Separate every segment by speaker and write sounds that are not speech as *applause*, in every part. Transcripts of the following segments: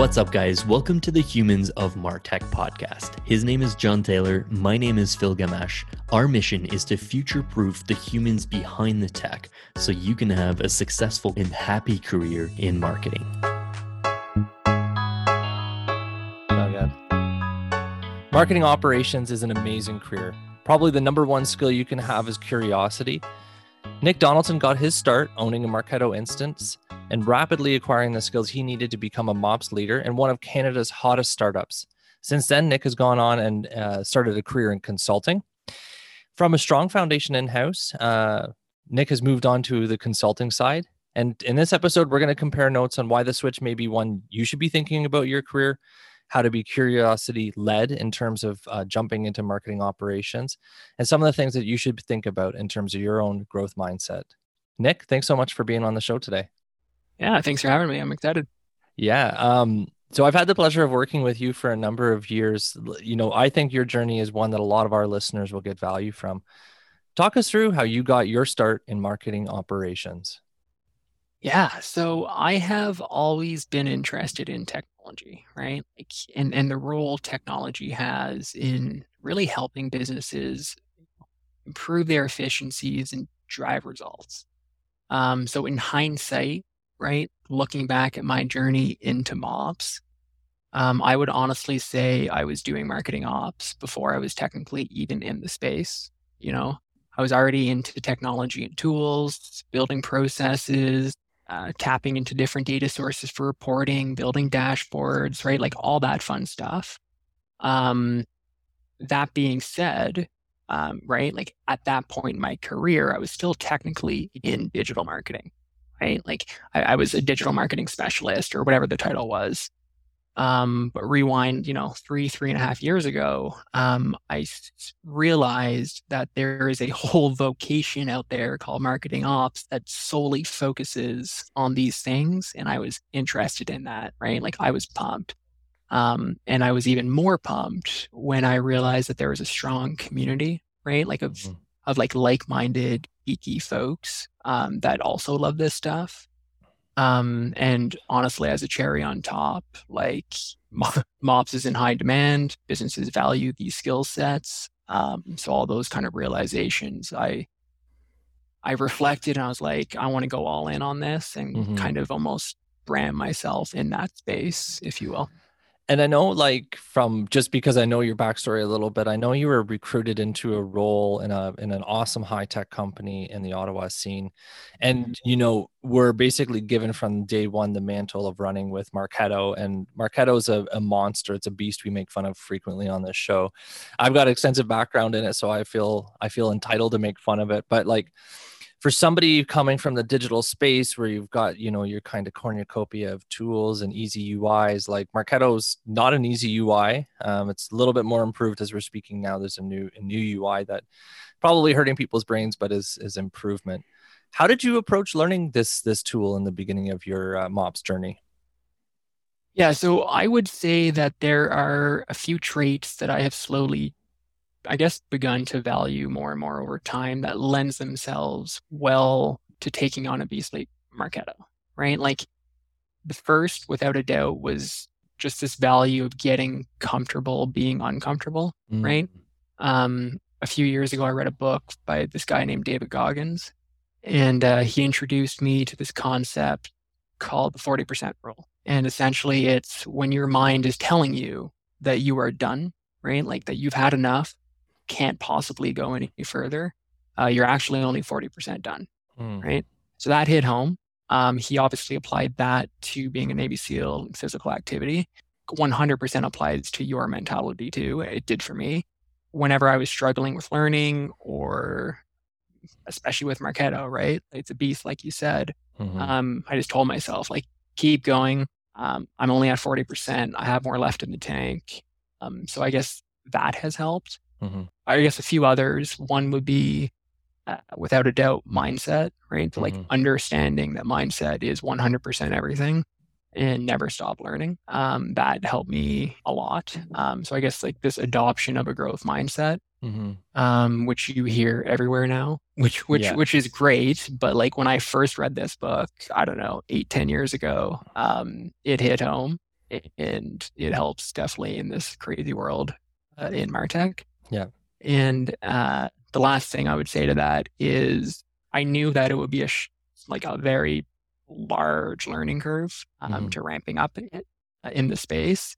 Speaker 1: What's up, guys? Welcome to the Humans of Martech podcast. His name is John Taylor. My name is Phil Gamache. Our mission is to future proof the humans behind the tech so you can have a successful and happy career in marketing.
Speaker 2: Marketing operations is an amazing career. Probably the number one skill you can have is curiosity. Nick Donaldson got his start owning a Marketo instance and rapidly acquiring the skills he needed to become a MOPS leader and one of Canada's hottest startups. Since then, Nick has gone on and uh, started a career in consulting. From a strong foundation in house, uh, Nick has moved on to the consulting side. And in this episode, we're going to compare notes on why the switch may be one you should be thinking about your career how to be curiosity led in terms of uh, jumping into marketing operations, and some of the things that you should think about in terms of your own growth mindset. Nick, thanks so much for being on the show today.
Speaker 3: Yeah, thanks for having me. I'm excited.
Speaker 2: Yeah. Um, so I've had the pleasure of working with you for a number of years. You know, I think your journey is one that a lot of our listeners will get value from. Talk us through how you got your start in marketing operations.
Speaker 3: Yeah, so I have always been interested in technology, right? Like, and and the role technology has in really helping businesses improve their efficiencies and drive results. Um, so in hindsight, right, looking back at my journey into MOPS, um, I would honestly say I was doing marketing ops before I was technically even in the space. You know, I was already into technology and tools, building processes, uh, tapping into different data sources for reporting, building dashboards, right? Like all that fun stuff. Um, that being said, um, right, like at that point in my career, I was still technically in digital marketing, right? Like I, I was a digital marketing specialist or whatever the title was. Um, but rewind, you know, three, three and a half years ago, um, I realized that there is a whole vocation out there called marketing ops that solely focuses on these things. And I was interested in that, right? Like I was pumped. Um, and I was even more pumped when I realized that there was a strong community, right? Like of, mm-hmm. of like like-minded geeky folks, um, that also love this stuff. Um, and honestly, as a cherry on top, like *laughs* MOPS is in high demand, businesses value these skill sets. Um, so all those kind of realizations, I I reflected and I was like, I want to go all in on this and mm-hmm. kind of almost brand myself in that space, if you will
Speaker 2: and I know, like, from just because I know your backstory a little bit, I know you were recruited into a role in a in an awesome high tech company in the Ottawa scene, and mm-hmm. you know, we're basically given from day one the mantle of running with Marketo, and Marketo is a, a monster. It's a beast we make fun of frequently on this show. I've got extensive background in it, so I feel I feel entitled to make fun of it, but like for somebody coming from the digital space where you've got you know your kind of cornucopia of tools and easy uis like marketo's not an easy ui um, it's a little bit more improved as we're speaking now. There's a new a new ui that probably hurting people's brains but is is improvement. How did you approach learning this this tool in the beginning of your uh, mops journey?
Speaker 3: Yeah so i would say that there are a few traits that i have slowly I guess, begun to value more and more over time that lends themselves well to taking on a beast like Marketo, right? Like the first, without a doubt, was just this value of getting comfortable being uncomfortable, mm. right? Um, a few years ago, I read a book by this guy named David Goggins, and uh, he introduced me to this concept called the 40% rule. And essentially, it's when your mind is telling you that you are done, right? Like that you've had enough, can't possibly go any further, uh, you're actually only 40% done. Mm. Right. So that hit home. Um, he obviously applied that to being a Navy SEAL physical activity. 100% applies to your mentality too. It did for me. Whenever I was struggling with learning or especially with Marketo, right? It's a beast, like you said. Mm-hmm. Um, I just told myself, like, keep going. Um, I'm only at 40%. I have more left in the tank. Um, so I guess that has helped. Mm-hmm. I guess a few others. One would be, uh, without a doubt, mindset, right? Mm-hmm. like understanding that mindset is 100% everything and never stop learning. Um, that helped me a lot. Um, so, I guess like this adoption of a growth mindset, mm-hmm. um, which you hear everywhere now, which which yeah. which is great. But like when I first read this book, I don't know, eight ten years ago, um, it hit home and it helps definitely in this crazy world uh, in Martech.
Speaker 2: Yeah.
Speaker 3: And uh, the last thing I would say to that is I knew that it would be a sh- like a very large learning curve um, mm-hmm. to ramping up in, uh, in the space.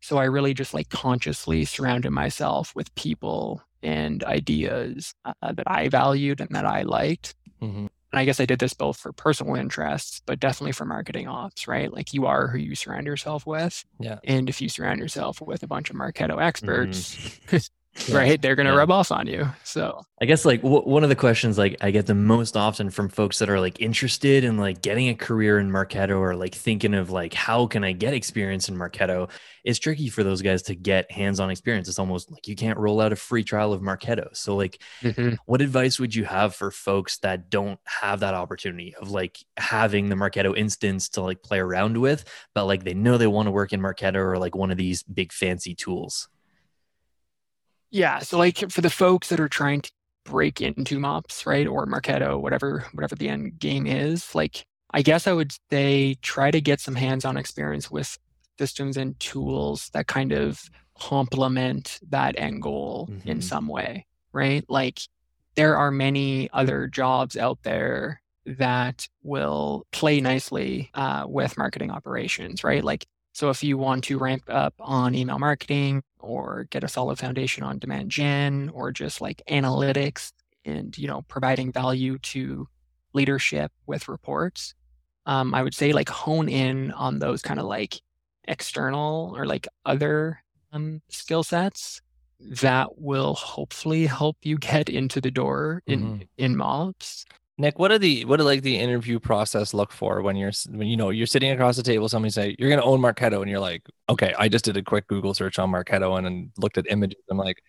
Speaker 3: So I really just like consciously surrounded myself with people and ideas uh, that I valued and that I liked. Mm-hmm. And I guess I did this both for personal interests, but definitely for marketing ops, right? Like you are who you surround yourself with.
Speaker 2: Yeah.
Speaker 3: And if you surround yourself with a bunch of Marketo experts, mm-hmm. *laughs* yeah. right? They're going to yeah. rub off on you. So
Speaker 1: I guess like w- one of the questions like I get the most often from folks that are like interested in like getting a career in Marketo or like thinking of like how can I get experience in Marketo? It's tricky for those guys to get hands-on experience. It's almost like you can't roll out a free trial of Marketo. So like mm-hmm. what advice would you have for folks that don't have that opportunity of like having the Marketo instance to like play around with, but like they know they want to work in Marketo or like one of these big fancy tools?
Speaker 3: Yeah. So like for the folks that are trying to break into mops, right? Or Marketo, whatever, whatever the end game is, like I guess I would say try to get some hands-on experience with systems and tools that kind of complement that end goal mm-hmm. in some way, right? Like there are many other jobs out there that will play nicely uh, with marketing operations, right? Like so if you want to ramp up on email marketing or get a solid foundation on demand gen or just like analytics and you know providing value to leadership with reports, um, I would say like hone in on those kind of like external or like other um, skill sets that will hopefully help you *laughs* get into the door in mm-hmm. in MOPS
Speaker 2: Nick, what are the what are like the interview process look for when you're when you know you're sitting across the table, somebody say you're gonna own Marketo, and you're like, okay, I just did a quick Google search on Marketo and, and looked at images. I'm like,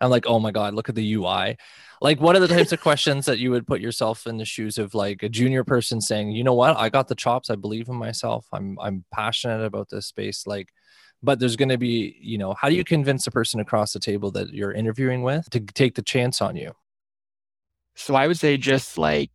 Speaker 2: I'm like, oh my god, look at the UI. Like, what are the types of questions that you would put yourself in the shoes of like a junior person saying, you know what, I got the chops, I believe in myself, I'm I'm passionate about this space, like. But there's going to be, you know, how do you convince a person across the table that you're interviewing with to take the chance on you?
Speaker 3: So I would say just like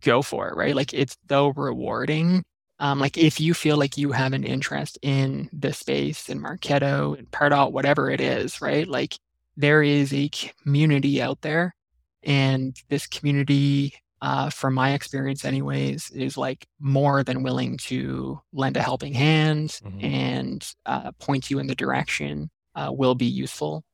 Speaker 3: go for it, right? Like it's so rewarding. Um, like if you feel like you have an interest in the space in Marketo and Pardot, whatever it is, right? Like there is a community out there, and this community, uh, from my experience, anyways, is like more than willing to lend a helping hand mm-hmm. and uh, point you in the direction uh, will be useful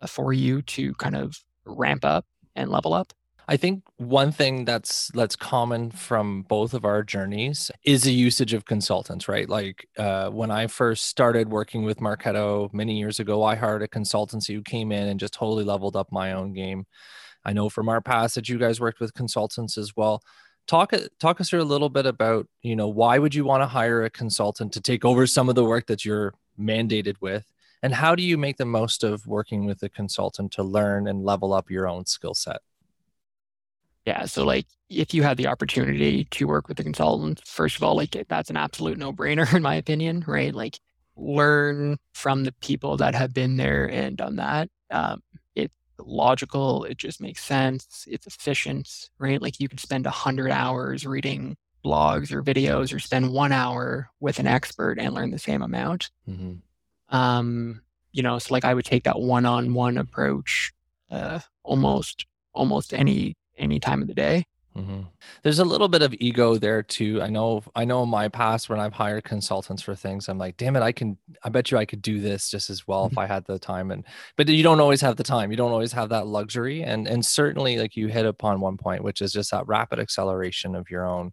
Speaker 3: uh, for you to kind of ramp up and level up.
Speaker 2: I think one thing that's that's common from both of our journeys is the usage of consultants, right? Like uh, when I first started working with Marketo many years ago, I hired a consultancy who came in and just totally leveled up my own game. I know from our past that you guys worked with consultants as well. Talk talk us through a little bit about you know why would you want to hire a consultant to take over some of the work that you're mandated with, and how do you make the most of working with a consultant to learn and level up your own skill set?
Speaker 3: Yeah. So like if you had the opportunity to work with a consultant, first of all, like that's an absolute no brainer *laughs* in my opinion, right? Like learn from the people that have been there and done that. Um, it's logical. It just makes sense. It's efficient, right? Like you could spend a hundred hours reading blogs or videos or spend one hour with an expert and learn the same amount. Mm-hmm. Um, you know, so like I would take that one-on-one approach, uh, almost, almost any any time of the day.
Speaker 2: Mm-hmm. There's a little bit of ego there too. I know. I know in my past when I've hired consultants for things, I'm like, damn it, I can. I bet you I could do this just as well if *laughs* I had the time. And but you don't always have the time. You don't always have that luxury. And and certainly, like you hit upon one point, which is just that rapid acceleration of your own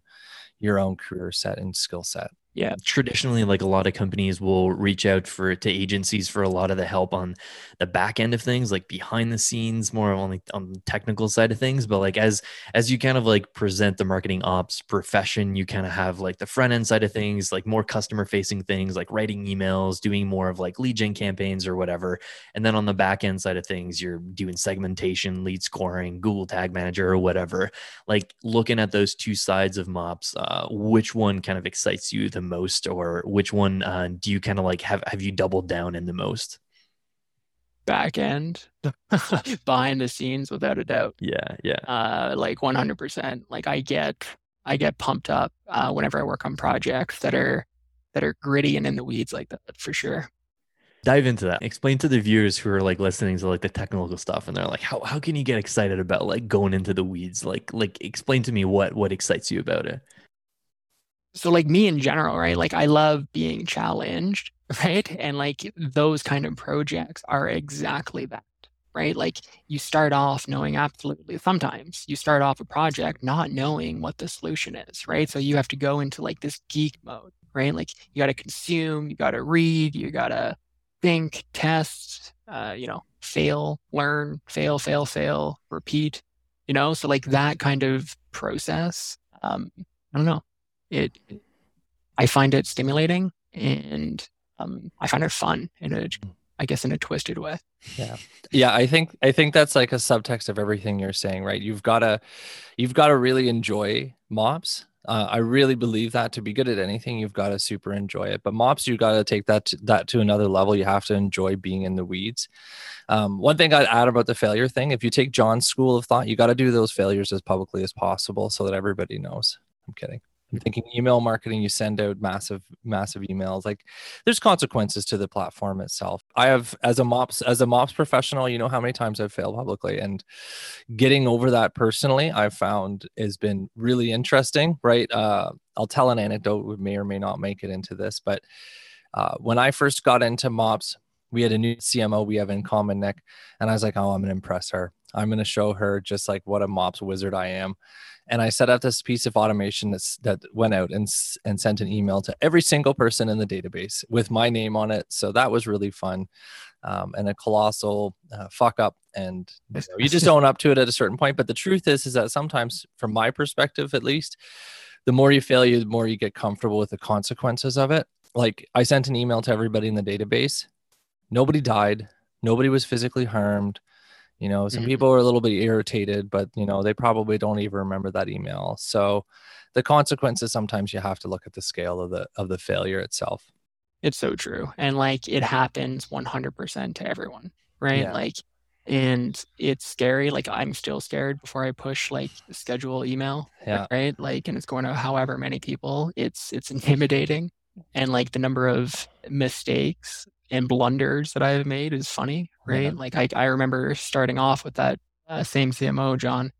Speaker 2: your own career set and skill set
Speaker 1: yeah traditionally like a lot of companies will reach out for to agencies for a lot of the help on the back end of things like behind the scenes more on like on the technical side of things. But like as as you kind of like present the marketing ops profession you kind of have like the front end side of things like more customer facing things like writing emails doing more of like lead gen campaigns or whatever. And then on the back end side of things you're doing segmentation lead scoring google tag manager or whatever. Like looking at those two sides of mops uh, which one kind of excites you the most, or which one uh, do you kind of like have have you doubled down in the most?
Speaker 3: Back end, *laughs* behind the scenes, without a doubt.
Speaker 1: Yeah, yeah.
Speaker 3: Uh, like one hundred percent. Like I get I get pumped up uh, whenever I work on projects that are that are gritty and in the weeds like that for sure
Speaker 1: dive into that explain to the viewers who are like listening to like the technical stuff and they're like how, how can you get excited about like going into the weeds like like explain to me what what excites you about it
Speaker 3: so like me in general right like i love being challenged *laughs* right and like those kind of projects are exactly that right like you start off knowing absolutely sometimes you start off a project not knowing what the solution is right so you have to go into like this geek mode right like you got to consume you got to read you got to think, test, uh, you know, fail, learn, fail, fail, fail, repeat, you know, so like that kind of process. Um, I don't know. It, I find it stimulating and um, I find it fun in a, I guess, in a twisted way.
Speaker 2: Yeah, yeah. I think I think that's like a subtext of everything you're saying, right? You've got to, you've got to really enjoy MOPS uh, I really believe that to be good at anything, you've got to super enjoy it. But mops, you got to take that to, that to another level. You have to enjoy being in the weeds. Um, one thing I'd add about the failure thing: if you take John's school of thought, you got to do those failures as publicly as possible so that everybody knows. I'm kidding. I'm thinking email marketing, you send out massive, massive emails. Like there's consequences to the platform itself. I have as a MOPS, as a MOPS professional, you know how many times I've failed publicly and getting over that personally, I've found has been really interesting, right? Uh, I'll tell an anecdote, we may or may not make it into this, but uh, when I first got into MOPS, we had a new CMO we have in common, Nick. And I was like, oh, I'm to impress her. I'm to show her just like what a MOPS wizard I am and I set up this piece of automation that's, that went out and, and sent an email to every single person in the database with my name on it. So that was really fun um, and a colossal uh, fuck up. And you, know, you just *laughs* own up to it at a certain point. But the truth is, is that sometimes, from my perspective at least, the more you fail, you the more you get comfortable with the consequences of it. Like I sent an email to everybody in the database. Nobody died. Nobody was physically harmed you know some mm-hmm. people are a little bit irritated but you know they probably don't even remember that email so the consequences sometimes you have to look at the scale of the of the failure itself
Speaker 3: it's so true and like it happens 100% to everyone right yeah. like and it's scary like i'm still scared before i push like schedule email yeah. right like and it's going to however many people it's it's *laughs* intimidating and like the number of mistakes and blunders that I've made is funny, right? Yeah. Like I, I remember starting off with that uh, same CMO, John,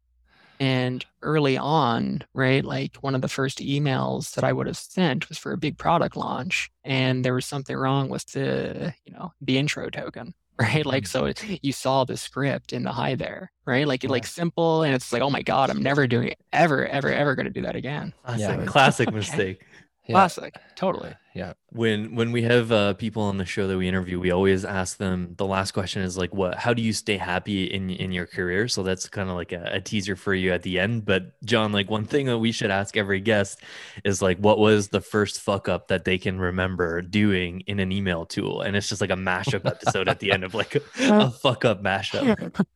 Speaker 3: and early on, right, like one of the first emails that I would have sent was for a big product launch, and there was something wrong with the, you know, the intro token, *laughs* right? Like mm. so, it, you saw the script in the high there, right? Like yeah. like simple, and it's like, oh my god, I'm never doing it, ever, ever, ever going to do that again.
Speaker 1: Classic, yeah. classic *laughs* mistake.
Speaker 3: Yeah. Classic, totally.
Speaker 1: Yeah. When when we have uh, people on the show that we interview, we always ask them. The last question is like, "What? How do you stay happy in in your career?" So that's kind of like a, a teaser for you at the end. But John, like one thing that we should ask every guest is like, "What was the first fuck up that they can remember doing in an email tool?" And it's just like a mashup episode at the end of like a, *laughs* a fuck up mashup.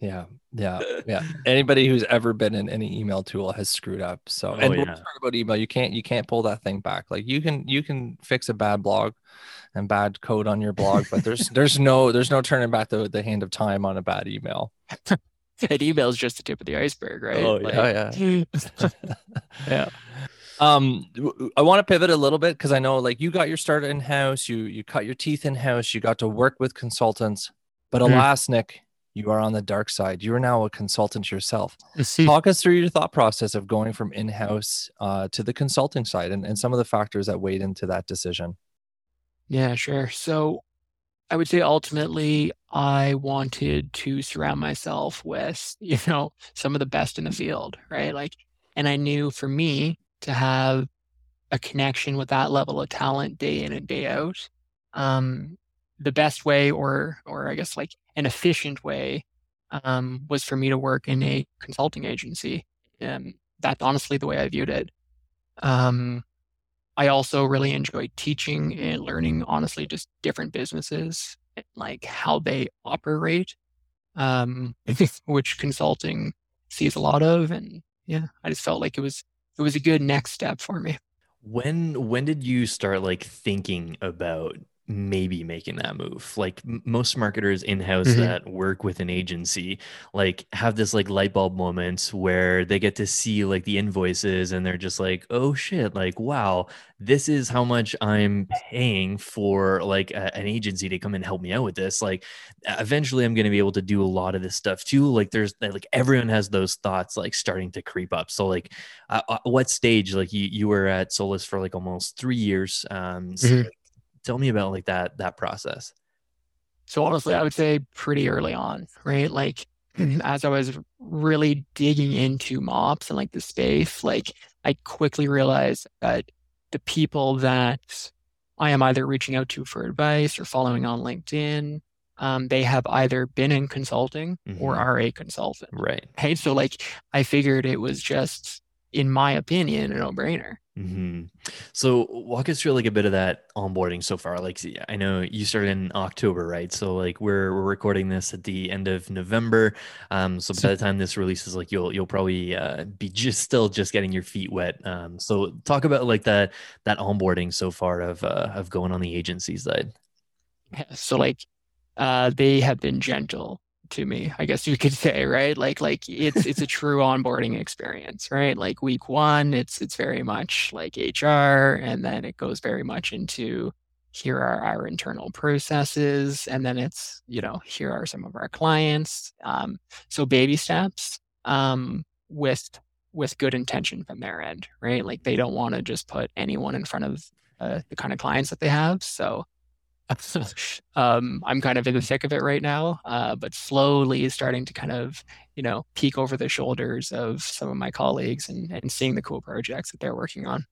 Speaker 2: Yeah, yeah, yeah. Anybody who's ever been in any email tool has screwed up. So, oh, and yeah. talk about email, you can't you can't pull that thing back. Like you can you can fix a bad blog and bad code on your blog, but there's *laughs* there's no there's no turning back the the hand of time on a bad email. *laughs*
Speaker 3: and email is just the tip of the iceberg, right?
Speaker 2: Oh like, yeah, yeah, *laughs* yeah. Um, I want to pivot a little bit because I know like you got your start in house, you you cut your teeth in house, you got to work with consultants, but mm-hmm. alas, Nick, you are on the dark side. You are now a consultant yourself. Talk us through your thought process of going from in house uh, to the consulting side and, and some of the factors that weighed into that decision.
Speaker 3: Yeah, sure. So I would say ultimately, I wanted to surround myself with, *laughs* you know, some of the best in the field, right? Like, and I knew for me to have a connection with that level of talent day in and day out, um, the best way, or, or I guess like an efficient way um, was for me to work in a consulting agency. And that's honestly the way I viewed it. Um, I also really enjoyed teaching and learning, honestly, just different businesses, like how they operate, um, *laughs* which consulting sees a lot of. And yeah, I just felt like it was it was a good next step for me.
Speaker 1: When when did you start like thinking about maybe making that move. Like m- most marketers in house
Speaker 3: Mhm.
Speaker 1: that work with an agency like have this like light bulb moment where they get to see like the invoices and they're just like oh shit like wow this is how much i'm paying for like a- an agency to come and help me out with this. Like eventually i'm going to be able to do a lot of this stuff too. Like there's like everyone has those thoughts like starting to creep up. So like uh, uh, what stage? Like you you were at solus for like almost three years um so,
Speaker 3: Mhm.
Speaker 1: Tell me about like that that process
Speaker 3: So honestly, I would say pretty early on, right? Like *clears throat* as I was really digging into mops and like the space, like I quickly realized that the people that I am either reaching out to for advice or following on LinkedIn, um, they have either been in consulting or
Speaker 1: Mhm.
Speaker 3: are a consultant.
Speaker 1: right
Speaker 3: Right. So like I figured it was just, in my opinion, a no-brainer.
Speaker 1: hmm So walk us through like a bit of that onboarding so far. Like I know you started in October, right? So like we're we're recording this at the end of November. Um, so by the time this releases, like you'll you'll probably uh, be just still just getting your feet wet. Um, so talk about like that that onboarding so far of uh, of going on the agency side.
Speaker 3: Yeah, So like uh they have been gentle to me, I guess you could *laughs* say, right? Like like it's it's a true onboarding experience, right? Like week one, it's it's very much like HR, and then it goes very much into here are our internal processes, and then it's, you know, here are some of our clients. Um, so baby steps um with with good intention from their end, right? Like they don't want to just put anyone in front of uh, the kind of clients that they have. So *laughs* um, I'm kind of in the thick of it right now, uh, but slowly starting to kind of, you know, peek over the shoulders of some of my colleagues and, and seeing the cool projects that they're working on.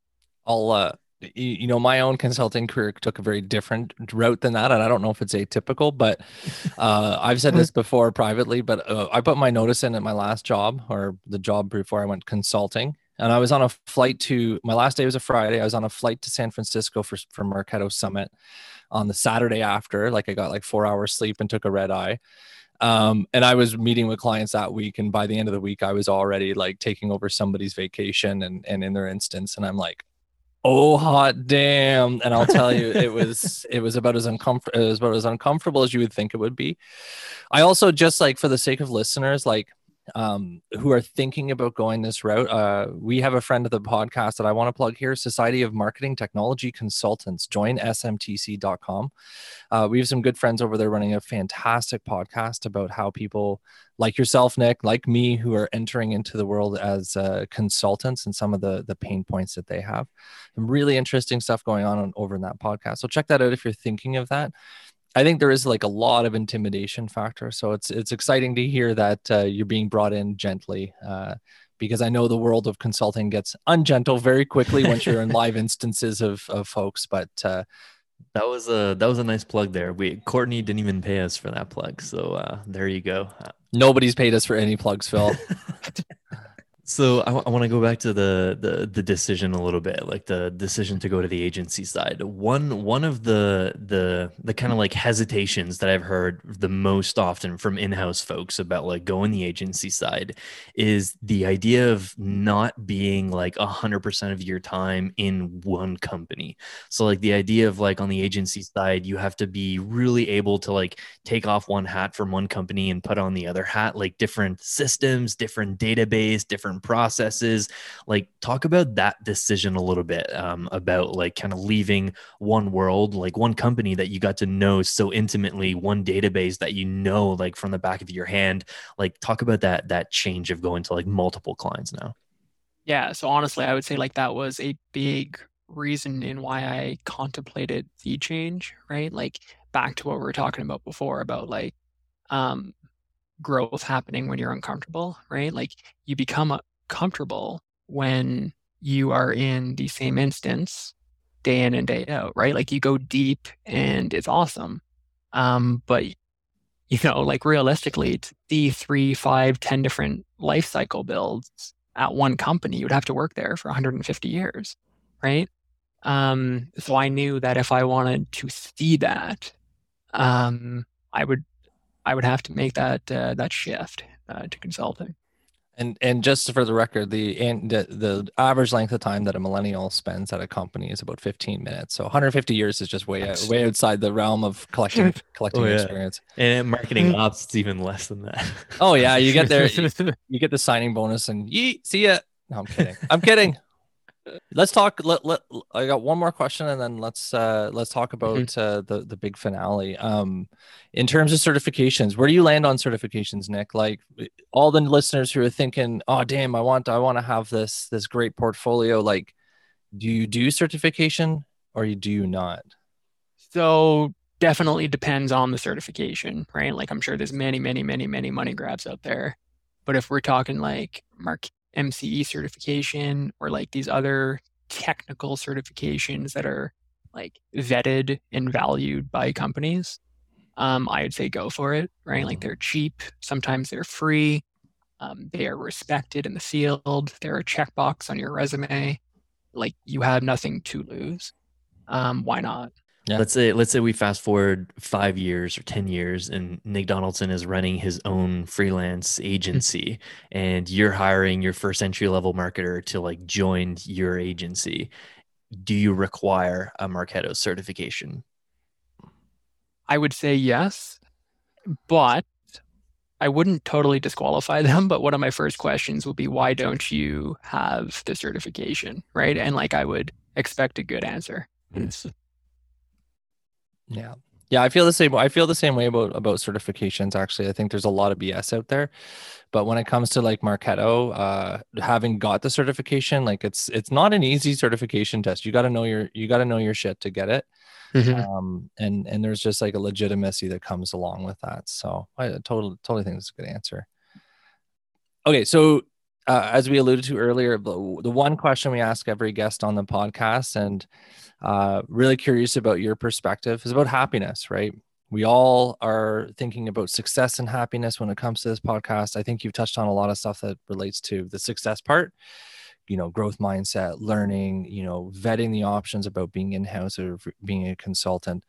Speaker 2: I'll uh you know my own consulting career took a very different route than that and i don't know if it's atypical but *laughs* uh i've said this before privately but uh, i put my notice in at my last job or the job before i went consulting and i was on a flight to my last day was a friday i was on a flight to san francisco for for marketo summit on the saturday after like i got like four hours sleep and took a red eye um, and I was meeting with clients that week, and by the end of the week, I was already like taking over somebody's vacation and and in their instance, and I'm like, oh hot damn! And I'll tell you, it *laughs* was it was about as uncomfortable as was about as uncomfortable as you would think it would be. I also just like for the sake of listeners, like um, who are thinking about going this route, uh, we have a friend of the podcast that I want to plug here Society of Marketing Technology Consultants. Join smtc.com. Uh, we have some good friends over there running a fantastic podcast about how people like yourself, Nick, like me, who are entering into the world as uh, consultants and some of the, the pain points that they have. Some really interesting stuff going on, on over in that podcast. So check that out if you're thinking of that. I think there is like a lot of intimidation factor. So it's it's exciting to hear that uh, you're being brought in gently. Uh, because I know the world of consulting gets ungentle very quickly once you're in live *laughs* instances of, of folks. But uh,
Speaker 1: That was a that was a nice plug there. We Courtney didn't even pay us for that plug, so uh, there you go.
Speaker 2: nobody's paid us for any plugs, Phil. *laughs*
Speaker 1: So I, want to go back to the, the the decision a little bit, like the decision to go to the agency side. One one of the the the kind of like hesitations that I've heard the most often from in-house folks about like going the agency side is the idea of not being like a hundred percent of your time in one company. So like the idea of like on the agency side, you have to be really able to like take off one hat from one company and put on the other hat, like different systems, different database, different processes like talk about that decision a little bit um, about like kind of leaving one world like one company that you got to know so intimately one database that you know like from the back of your hand like talk about that that change of going to like multiple clients now
Speaker 3: Yeah, so honestly, I would say like that was a big reason in why I contemplated the change, right? Like back to what we were talking about before about like um growth happening when you're uncomfortable, right? Like you become uh, comfortable when you are in the same instance day in and day out, right? Like you go deep and it's awesome. Um, but you know, like realistically, to see three, five, ten different life cycle builds at one company, you would have to work there for 150 years, right? Um, so I knew that if I wanted to see that, um, I would I would have to make that uh, that shift uh, to consulting.
Speaker 2: And and just for the record, the and the, the average length of time that a millennial spends at a company is about 15 minutes. So 150 years is just way out, way outside the realm of collecting collecting *laughs*
Speaker 1: Oh, yeah.
Speaker 2: experience.
Speaker 1: And marketing mm. ops, it's even less than that.
Speaker 2: Oh yeah, you get there, *laughs* you get the signing bonus, and yeet, see ya. No, I'm kidding. I'm kidding. *laughs* Let's talk. Let, let I got one more question, and then let's uh let's talk about uh, the the big finale. Um, in terms of certifications, where do you land on certifications, Nick? Like all the listeners who are thinking, "Oh, damn, I want I want to have this this great portfolio." Like, do you do certification or you do you not?
Speaker 3: So definitely depends on the certification, right? Like I'm sure there's many, many, many, many money grabs out there. But if we're talking like Mark MCE certification or like these other technical certifications that are like vetted and valued by companies, um, I would say go for it, right? Like
Speaker 2: Mhm.
Speaker 3: they're cheap, sometimes they're free, um, they are respected in the field, they're a checkbox on your resume. Like you have nothing to lose. Um, why not?
Speaker 2: Yeah.
Speaker 1: Let's say let's say we fast forward five years or ten years, and Nick Donaldson is running his own freelance hmm. agency, and you're hiring your first entry level marketer to like join your agency. Do you require a Marketo certification?
Speaker 3: I would say yes, but I wouldn't totally disqualify *laughs* them. But one of my first questions would be, why don't you have the certification? Right. And like I would expect a good answer. Hmm.
Speaker 2: Yeah. Yeah, I feel the same. I feel the same way about about certifications. Actually, I think there's a lot of BS out there, but when it comes to like Marketo, uh, having got the certification, like it's it's not an easy certification test. You got to know your you got to know your shit to get it. Um, and and there's just like a legitimacy that comes along with that. So I totally totally think it's a good answer. Okay, so uh, as we alluded to earlier, the, one question we ask every guest on the podcast, and uh, really curious about your perspective, is about happiness, right? We all are thinking about success and happiness when it comes to this podcast. I think you've touched on a lot of stuff that relates to the success part, you know, growth mindset, learning, you know, vetting the options about being in house or being a consultant.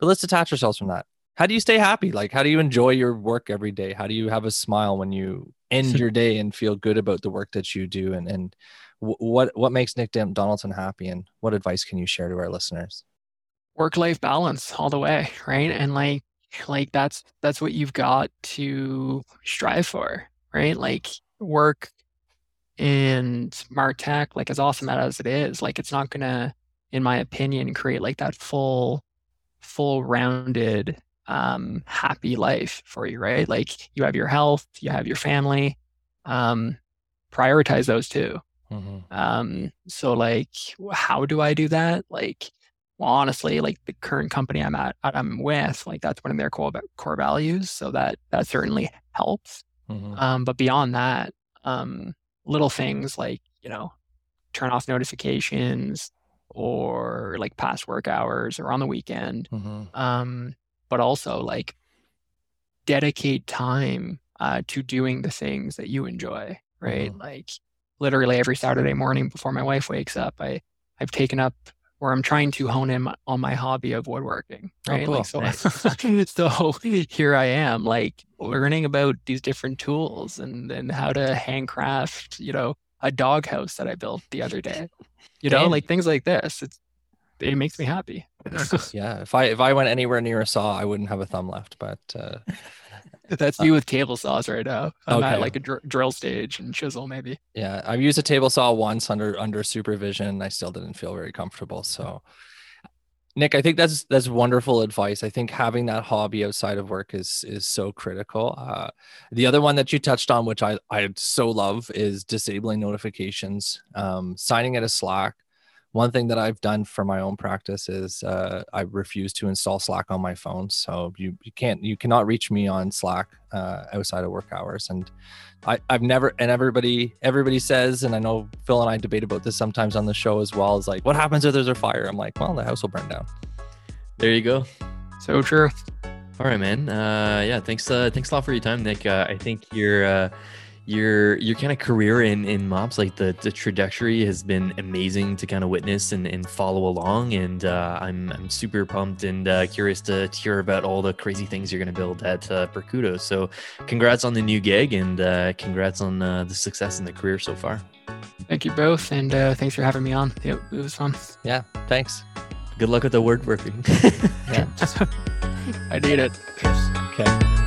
Speaker 2: But let's detach ourselves from that. How do you stay happy? Like, how do you enjoy your work every day? How do you have a smile when you end your day and feel good about the work that you do? And and what what makes Nick Donaldson happy? And what advice can you share to our listeners?
Speaker 3: Work life balance all the way. Right. And like, like that's that's what you've got to strive for, right? Like work and Martech, like as awesome as it is, like it's not gonna, in my opinion, create like that full, full rounded um happy life for you, right? Like you have your health, you have your family. Um prioritize those two. Um, so like, how do I do that? Like, well, honestly, like the current company I'm at, I'm with, like that's one of their core core values. So that that certainly helps.
Speaker 2: Mhm.
Speaker 3: Um, but beyond that, um, little things like you know, turn off notifications or like past work hours or on the weekend.
Speaker 2: Mhm.
Speaker 3: Um, but also like dedicate time uh, to doing the things that you enjoy, right? Like literally every Saturday morning before my wife wakes up, I I've taken up or I'm trying to hone in on my hobby of woodworking,
Speaker 2: Oh,
Speaker 3: right?
Speaker 2: cool.
Speaker 3: Like so,
Speaker 1: Nice. *laughs*
Speaker 3: so here I am, like learning about these different tools and and how to handcraft, you know, a doghouse that I built the other day. You know,
Speaker 2: Damn.
Speaker 3: like things like this. It's it makes me happy. *laughs*
Speaker 2: Yeah, if I if I went anywhere near a saw, I wouldn't have a thumb left. But uh,
Speaker 3: That's me with table saws right now. I'm
Speaker 2: Okay.
Speaker 3: at like a dr- drill stage and chisel, maybe.
Speaker 2: yeah, I've used a table saw once under under supervision. I still didn't feel very comfortable. So, Nick, I think that's that's wonderful advice. I think having that hobby outside of work is is so critical. Uh, the other one that you touched on, which I I so love, is disabling notifications. Um, signing at a Slack. One thing that I've done for my own practice is uh, I refuse to install Slack on my phone. So you you can't you cannot reach me on Slack uh, outside of work hours. And I, I've never and everybody everybody says, and I know Phil and I debate about this sometimes on the show as well. Is like, what happens if there's a fire? I'm like, well, the house will burn down.
Speaker 1: There you go.
Speaker 3: So true.
Speaker 1: All right, man. Uh, yeah, thanks. Uh, thanks a lot for your time, Nick. Uh, I think you're uh, your your kind of career in in mops like the the trajectory has been amazing to kind of witness and, and follow along. And uh, i'm i'm super pumped and uh, curious to, to, hear about all the crazy things you're going to build at uh, Perkuto. So congrats on the new gig and uh, congrats on uh, the success in the career so far.
Speaker 3: Thank you both and uh, thanks for having me on. It, it was fun.
Speaker 2: Yeah thanks.
Speaker 1: Good luck with the word working *laughs*
Speaker 3: yeah. *laughs* I need it.
Speaker 2: Okay